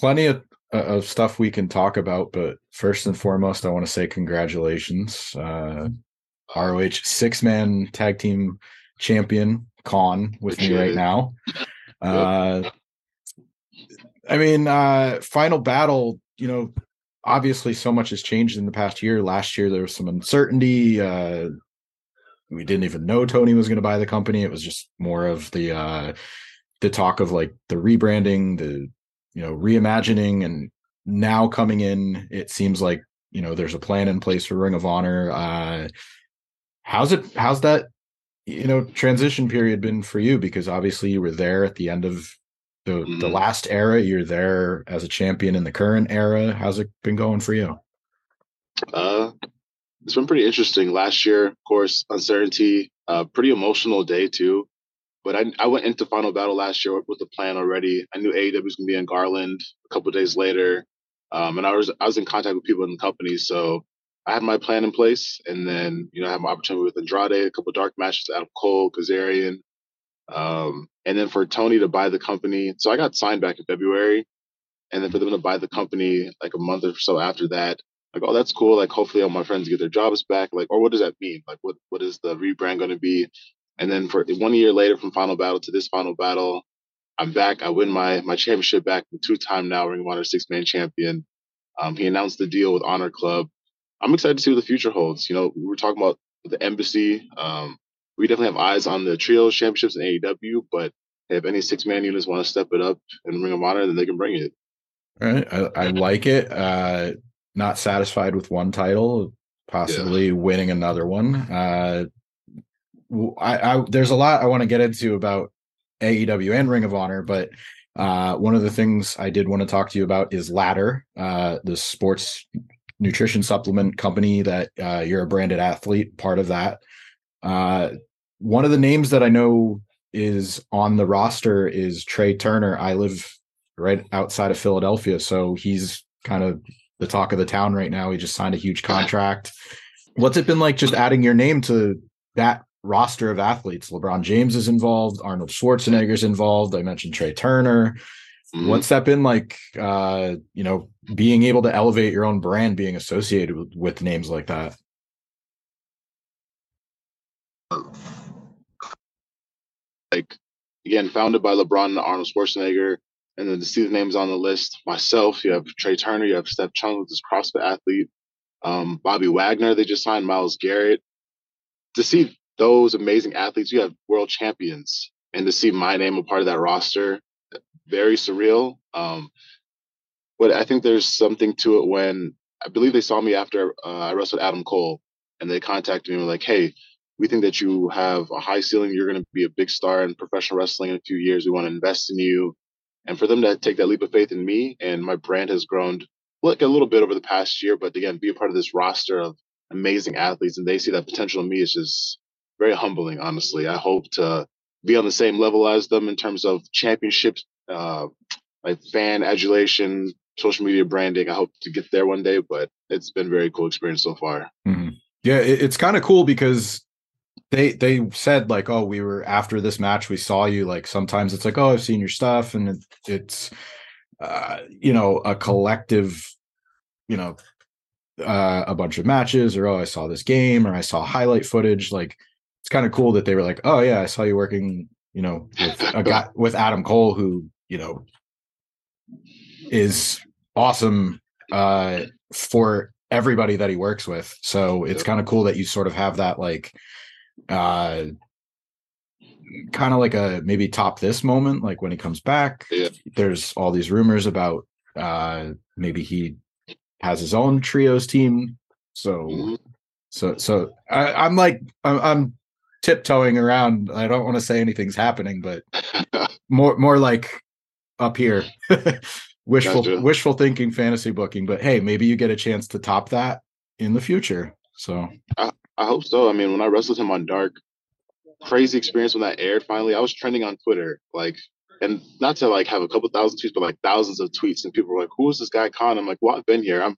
plenty of uh, of stuff we can talk about, but first and foremost, I want to say congratulations. Uh, ROH six man tag team champion Kaun with me right now. Uh, I mean, uh, final battle, you know, obviously so much has changed in the past year. Last year there was some uncertainty. Uh, we didn't even know Tony was going to buy the company. It was just more of the uh, the talk of like the rebranding, the you know reimagining, and now coming in, it seems like you know there's a plan in place for Ring of Honor. Uh, how's it? How's that? You know, transition period been for you? Because obviously you were there at the end of the mm-hmm. the last era. You're there as a champion in the current era. How's it been going for you? Uh, it's been pretty interesting. Last year, of course, uncertainty, uh, pretty emotional day too. But I, I went into Final Battle last year with a plan already. I knew AEW was going to be in Garland a couple days later, um, and I was I was in contact with people in the company, so I had my plan in place. And then you know I had my opportunity with Andrade, a couple dark matches, Adam Cole, Kazarian, um, and then for Tony to buy the company. So I got signed back in February, and then for them to buy the company like a month or so after that, like, oh, that's cool. Like, hopefully, all my friends get their jobs back. Like, or what does that mean? Like, what what is the rebrand going to be? And then for one year later, from Final Battle to this Final Battle, I'm back. I win my my championship back. I'm two time now Ring of Honor six man champion. Um, he announced the deal with Honor Club. I'm excited to see what the future holds. You know, we were talking about the embassy. Um, we definitely have eyes on the trio championships in AEW, but if any six man units want to step it up in Ring of Honor, then they can bring it. All right. I, I like it. Uh, not satisfied with one title, possibly yeah. winning another one. Uh, I, I there's a lot I want to get into about AEW and Ring of Honor, but uh, one of the things I did want to talk to you about is Ladder, uh, the sports nutrition supplement company that uh, you're a branded athlete, part of that. Uh, one of the names that I know is on the roster is Trea Turner. I live right outside of Philadelphia, so he's kind of the talk of the town right now. He just signed a huge contract. What's it been like just adding your name to that roster of athletes? LeBron James is involved, Arnold Schwarzenegger's involved. I mentioned Trea Turner. Mm-hmm. What's that been like uh, you know, being able to elevate your own brand being associated with, with names like that? Like again, founded by LeBron and Arnold Schwarzenegger, and then to see the names on the list, myself, you have Trea Turner, you have Steph Chung, this CrossFit athlete, um, Bobby Wagner, they just signed Myles Garrett. To see those amazing athletes, you have world champions, and to see my name a part of that roster, very surreal. Um, but I think there's something to it when I believe they saw me after uh, I wrestled Adam Cole, and they contacted me and were like, "Hey, we think that you have a high ceiling. You're going to be a big star in professional wrestling in a few years. We want to invest in you. And for them to take that leap of faith in me and my brand has grown like a little bit over the past year, but again, be a part of this roster of amazing athletes and they see that potential in me is just very humbling, honestly. I hope to be on the same level as them in terms of championships, uh, like fan adulation, social media branding. I hope to get there one day, but it's been very cool experience so far. Mm-hmm. Yeah, it's kind of cool because they they said like oh we were after this match we saw you like sometimes it's like oh i've seen your stuff and it, it's uh you know a collective you know uh a bunch of matches or oh i saw this game or i saw highlight footage like it's kind of cool that they were like oh yeah i saw you working you know with a guy with adam cole who you know is awesome uh for everybody that he works with so it's kind of cool that you sort of have that like uh kind of like a maybe top this moment like when he comes back yeah. there's all these rumors about uh maybe he has his own trios team so mm-hmm. so so I, am like I'm, I'm tiptoeing around i don't want to say anything's happening but more more like up here wishful gotcha. wishful thinking fantasy booking but hey maybe you get a chance to top that in the future so I, I hope so. I mean, when I wrestled him on Dark, crazy experience when that aired. Finally, I was trending on Twitter, like, and not to like have a couple thousand tweets, but like thousands of tweets, and people were like, "Who is this guy, Kaun?" I'm like, "Well, I've been here. I'm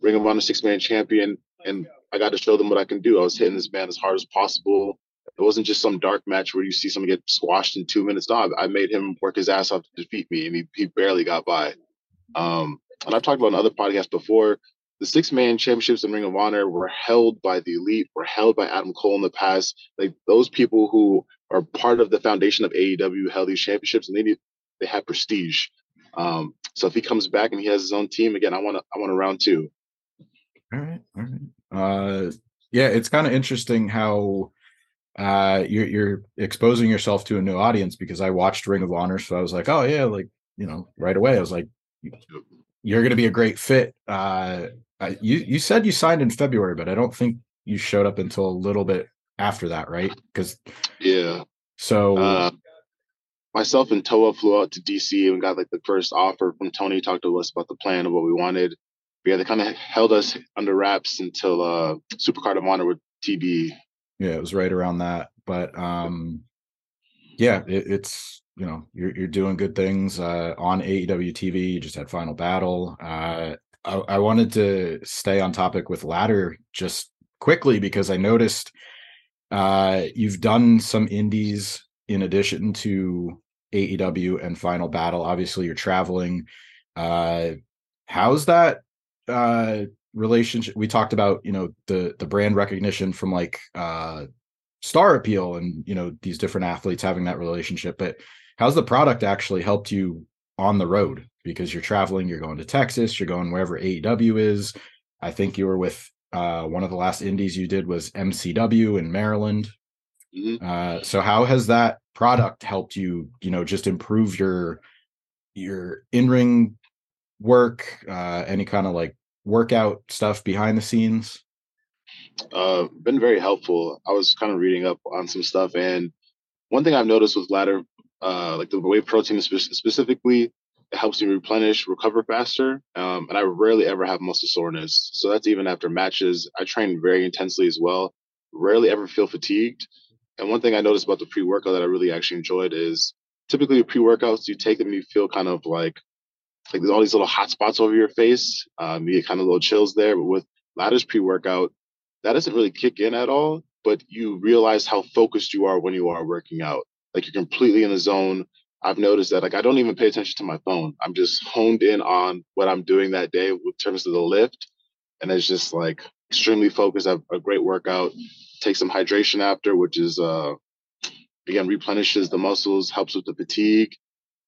Ring of Honor six man champion, and I got to show them what I can do. I was hitting this man as hard as possible. It wasn't just some dark match where you see someone get squashed in two minutes. No, I made him work his ass off to defeat me, and he, he barely got by. Um, and I've talked about in other podcasts before. The six man championships in Ring of Honor were held by the elite, were held by Adam Cole in the past. Like those people who are part of the foundation of AEW held these championships, and they need, they have prestige. Um, so if he comes back and he has his own team again, I want to I want a round two. All right, all right. Uh, yeah, it's kind of interesting how uh you're you're exposing yourself to a new audience because I watched Ring of Honor, so I was like, oh yeah, like you know, right away I was like, you're going to be a great fit. Uh, you you said you signed in February, but I don't think you showed up until a little bit after that, right? Because yeah, so uh, myself and Toa flew out to DC and got like the first offer from Tony. Talked to us about the plan of what we wanted. Yeah, they kind of held us under wraps until uh Supercard of Honor with TB. Yeah, it was right around that. But um yeah, it, it's you know you're you're doing good things uh on AEW TV. You just had Final Battle. Uh I, I wanted to stay on topic with ladder just quickly because I noticed uh you've done some indies in addition to AEW and Final Battle. Obviously, you're traveling. Uh, how's that uh, relationship? We talked about you know the the brand recognition from like uh, Star Appeal and you know these different athletes having that relationship, but how's the product actually helped you on the road because you're traveling, you're going to Texas, you're going wherever AEW is. I think you were with uh, one of the last indies you did was MCW in Maryland. Mm-hmm. Uh, so how has that product helped you, you know, just improve your your in-ring work, uh, any kind of like workout stuff behind the scenes? Uh, been very helpful. I was kind of reading up on some stuff, and one thing I've noticed with ladder, uh, like the whey protein spe- specifically, it helps me replenish, recover faster, um, and I rarely ever have muscle soreness. So that's even after matches. I train very intensely as well. Rarely ever feel fatigued, and one thing I noticed about the pre workout that I really actually enjoyed is typically pre workouts, you take them you feel kind of like, like there's all these little hot spots over your face. Um, you get kind of little chills there. But with Ladder's pre workout, that doesn't really kick in at all, but you realize how focused you are when you are working out. Like you're completely in the zone. I've noticed that like I don't even pay attention to my phone. I'm just honed in on what I'm doing that day with terms of the lift. And it's just like extremely focused. I have a great workout take some hydration after, which is uh, again replenishes the muscles, helps with the fatigue.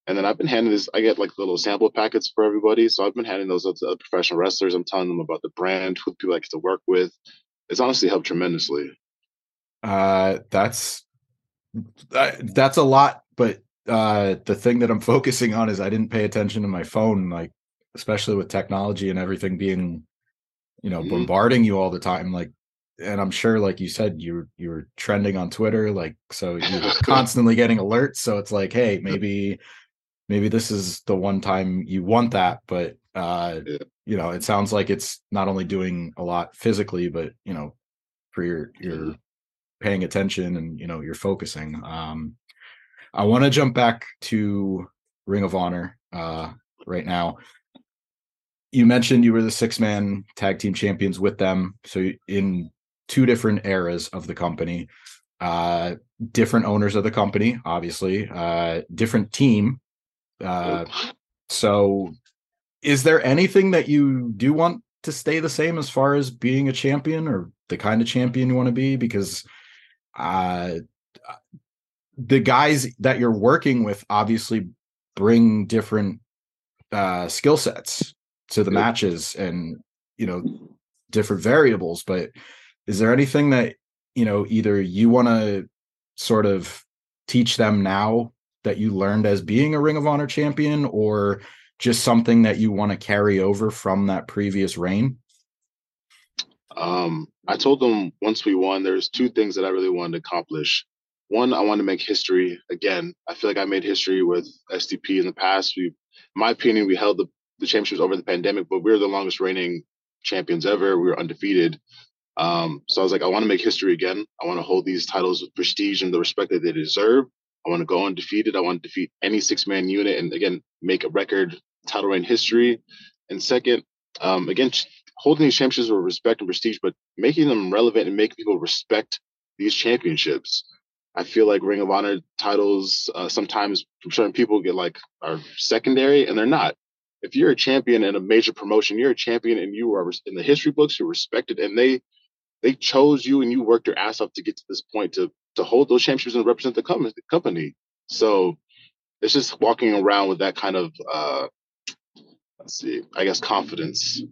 And then I've been handing this. I get like little sample packets for everybody, so I've been handing those out to other professional wrestlers. I'm telling them about the brand, who people I get to work with. It's honestly helped tremendously. Uh, that's that's a lot, but uh, the thing that I'm focusing on is I didn't pay attention to my phone, like especially with technology and everything being, you know, mm-hmm. bombarding you all the time. Like and I'm sure, like you said, you're you're trending on Twitter, like so you're constantly getting alerts. So it's like, hey, maybe maybe this is the one time you want that, but uh, yeah. you know, it sounds like it's not only doing a lot physically, but you know, for your your paying attention and you know you're focusing. Um, I want to jump back to Ring of Honor uh, right now you mentioned you were the six man tag team champions with them. So in two different eras of the company, uh, different owners of the company, obviously, uh, different team. Uh, so, is there anything that you do want to stay the same as far as being a champion or the kind of champion you want to be? Because uh, the guys that you're working with obviously bring different uh, skill sets to the matches and you know different variables but is there anything that you know either you want to sort of teach them now that you learned as being a ring of honor champion or just something that you want to carry over from that previous reign? Um, i told them once we won there's two things that i really wanted to accomplish. One i want to make history again. I feel like i made history with STP in the past. We in my opinion we held the, the championships over the pandemic but we we're the longest reigning champions ever. We were undefeated. Um, so I was like, I want to make history again. I want to hold these titles with prestige and the respect that they deserve. I want to go undefeated. I want to defeat any six man unit and again make a record title reign history. And second, um, again, holding these championships with respect and prestige, but making them relevant and making people respect these championships. I feel like Ring of Honor titles uh, sometimes from certain people get like are secondary, and they're not. if you're a champion in a major promotion, you're a champion and you are in the history books, you're respected, and they they chose you and you worked your ass off to get to this point to to hold those championships and represent the company. So it's just walking around with that kind of uh let's see, I guess confidence.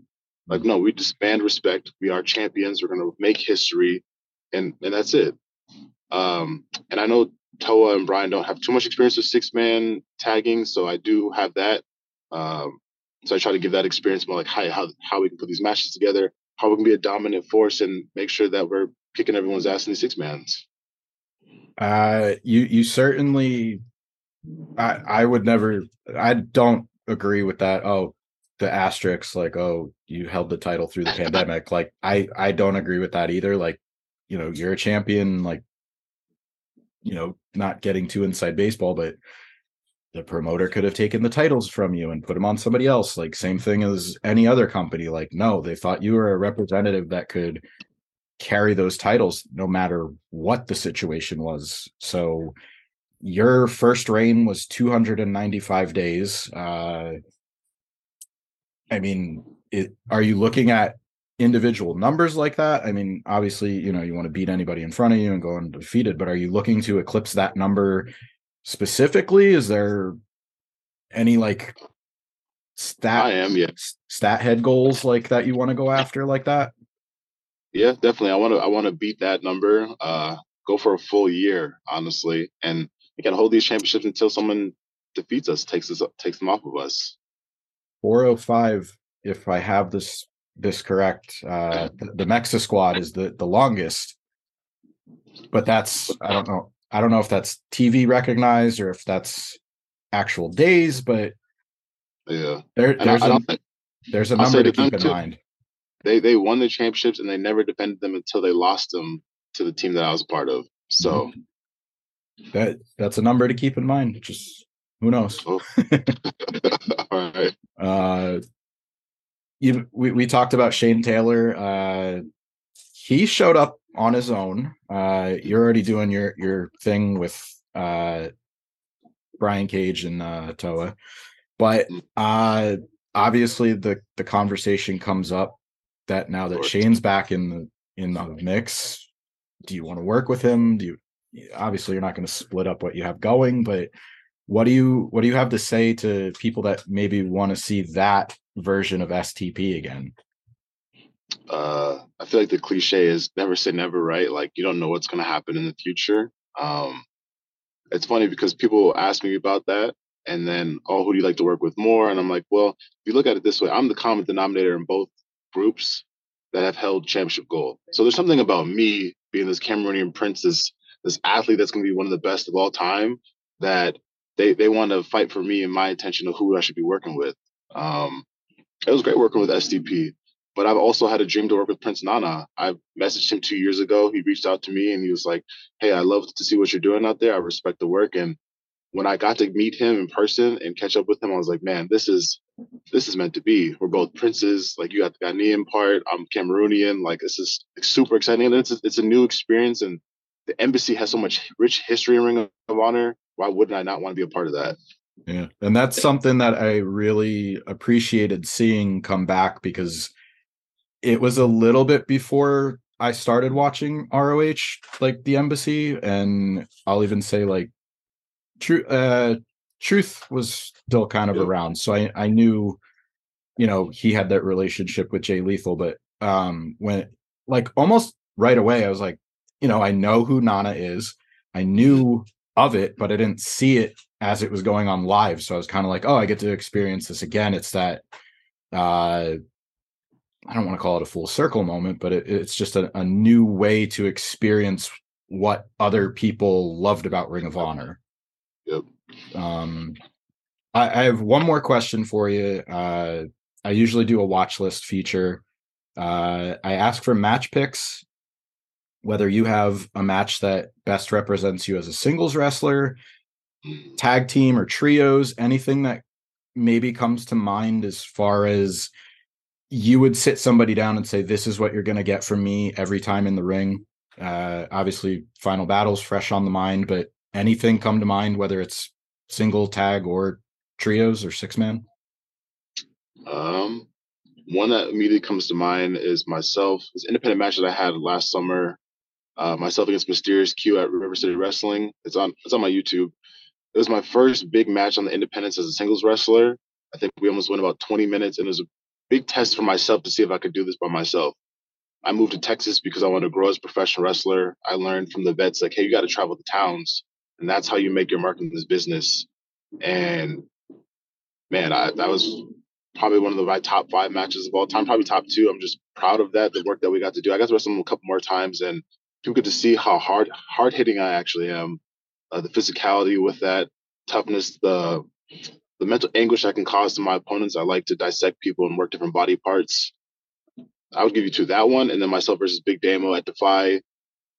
Like, no, we disband respect. We are champions. We're gonna make history, and and that's it. Um, and I know Toa and Brian don't have too much experience with six man tagging, so I do have that. Um, so I try to give that experience more like how how how we can put these matches together, how we can be a dominant force, and make sure that we're kicking everyone's ass in these six mans. Uh, you you certainly, I I would never. I don't agree with that. Oh, the asterisks, like oh, you held the title through the pandemic. Like I I don't agree with that either. Like, you know, you're a champion. Like, you know, not getting too inside baseball, but the promoter could have taken the titles from you and put them on somebody else. Like same thing as any other company. Like no, they thought you were a representative that could carry those titles no matter what the situation was. So your first reign was 295 days. Uh, I mean, it, are you looking at individual numbers like that? I mean, obviously, you know, you want to beat anybody in front of you and go undefeated, but are you looking to eclipse that number specifically? Is there any like stat I am, yeah. stat head goals like that you want to go after like that? Yeah, definitely. I want to I want to beat that number. Uh go for a full year, honestly. And we can hold these championships until someone defeats us, takes us takes them off of us. 405 if I have this this correct. Uh the, the MexiSquad is the the longest. But that's I don't know. I don't know if that's TV recognized or if that's actual days, but yeah, there, there's a, there's a number to keep in too. mind they they won the championships and they never defended them until they lost them to the team that I was part of. So mm-hmm. that that's a number to keep in mind. Just who knows? Oh. All right. Uh, you we we talked about Shane Taylor. Uh, he showed up on his own. Uh, you're already doing your your thing with uh Brian Cage and uh Toa, but mm. uh obviously the the conversation comes up that now that Shane's back in the in the mix, do you want to work with him? Do you obviously you're not going to split up what you have going, but what do you what do you have to say to people that maybe want to see that version of STP again? Uh, I feel like the cliche is never say never, right? Like you don't know what's going to happen in the future. Um, it's funny because people ask me about that, and then, oh, who do you like to work with more? And I'm like, well, if you look at it this way, I'm the common denominator in both groups that have held championship gold. So there's something about me being this Cameroonian prince, this this athlete that's going to be one of the best of all time, that they they want to fight for me and my attention of who I should be working with. Um, it was great working with STP, but I've also had a dream to work with Prince Nana. I messaged him two years ago. He reached out to me and he was like, "Hey, I love to see what you're doing out there. I respect the work." And when I got to meet him in person and catch up with him, I was like, "Man, this is this is meant to be. We're both princes. Like you got the Ghanaian part. I'm Cameroonian. Like this is super exciting. And it's a, it's a new experience. And the embassy has so much rich history in Ring of Honor. Why wouldn't I not want to be a part of that? Yeah, and that's something that I really appreciated seeing come back because it was a little bit before I started watching ROH, like the embassy, and I'll even say like true uh truth was still kind of around. So I, I knew, you know, he had that relationship with Jay Lethal, but um when like almost right away, I was like, you know, I know who Nana is. I knew of it, but I didn't see it as it was going on live. So I was kind of like, oh, I get to experience this again. It's that uh I don't want to call it a full circle moment, but it, it's just a, a new way to experience what other people loved about Ring of Honor. Um, I, I have one more question for you. Uh, I usually do a watch list feature. Uh, I ask for match picks, whether you have a match that best represents you as a singles wrestler, tag team, or trios, anything that maybe comes to mind as far as you would sit somebody down and say, This is what you're going to get from me every time in the ring. Uh, obviously, final battles fresh on the mind, but anything come to mind, whether it's single tag or trios or six man? Um, one that immediately comes to mind is myself. This independent match that I had last summer. Uh, myself against Mysterious Q at River City Wrestling. It's on. It's on my YouTube. It was my first big match on the independents as a singles wrestler. I think we almost went about 20 minutes, and it was a big test for myself to see if I could do this by myself. I moved to Texas because I wanted to grow as a professional wrestler. I learned from the vets like, hey, you got to travel to towns, and that's how you make your mark in this business. And man, I, that was probably one of my top five matches of all time, probably top two. I'm just proud of that, the work that we got to do. I got to wrestle them a couple more times, and people get to see how hard hard hitting I actually am. Uh, the physicality with that toughness, the the mental anguish I can cause to my opponents. I like to dissect people and work different body parts. I would give you two that one, and then myself versus Big Damo at Defy.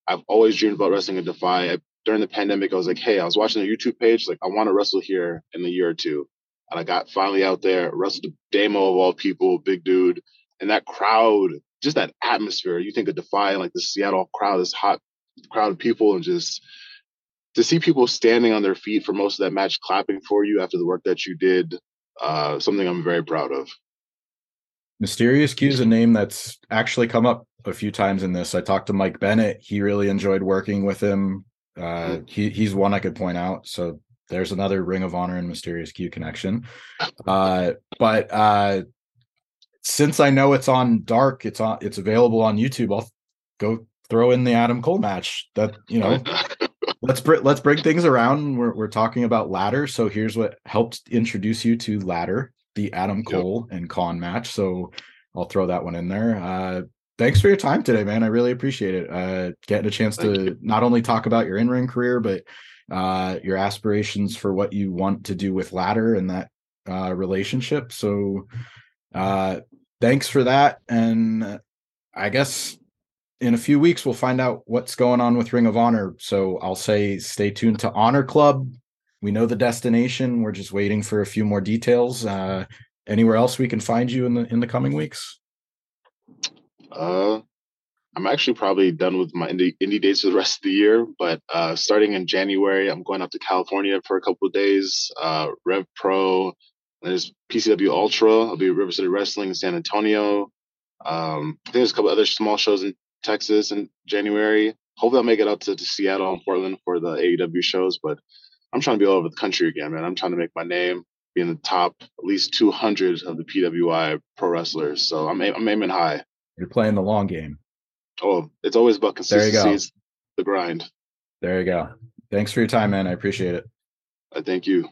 I've always dreamed about wrestling at Defy. I, during the pandemic, I was like, hey, I was watching a YouTube page, like I want to wrestle here in a year or two. And I got finally out there, wrestled Damo of all people, big dude, and that crowd, just that atmosphere. You think of Defy, like the Seattle crowd, this hot crowd of people, and just to see people standing on their feet for most of that match, clapping for you after the work that you did, uh, something I'm very proud of. Mysterious Q is a name that's actually come up a few times in this. I talked to Mike Bennett. He really enjoyed working with him. Uh, mm-hmm. he, he's one I could point out. So there's another Ring of Honor and Mysterious Q connection. Uh, but uh, since I know it's on Dark, it's on it's available on YouTube. I'll go throw in the Adam Cole match. That you know, let's br- let's bring things around. We're we're talking about ladder, so here's what helped introduce you to ladder the Adam Cole yep. and Kaun match. So I'll throw that one in there. Uh, thanks for your time today, man. I really appreciate it. Uh, getting a chance Thank to you. not only talk about your in ring career, but uh, your aspirations for what you want to do with ladder and that uh, relationship. So uh, thanks for that. And I guess in a few weeks we'll find out what's going on with Ring of Honor. So I'll say stay tuned to Honor Club we know the destination. We're just waiting for a few more details. Uh, anywhere else we can find you in the in the coming weeks? Uh, I'm actually probably done with my indie, indie dates for the rest of the year. But uh, starting in January, I'm going up to California for a couple of days. Uh, Rev Pro, there's PCW Ultra. I'll be River City Wrestling in San Antonio. Um, I think there's a couple other small shows in Texas in January. Hopefully, I'll make it out to, to Seattle and Portland for the AEW shows. But I'm trying to be all over the country again, man. I'm trying to make my name, be in the top at least 200 of the PWI pro wrestlers. So I'm I'm aiming high. You're playing the long game. Oh, it's always about consistency. There you go. The grind. There you go. Thanks for your time, man. I appreciate it. I thank you.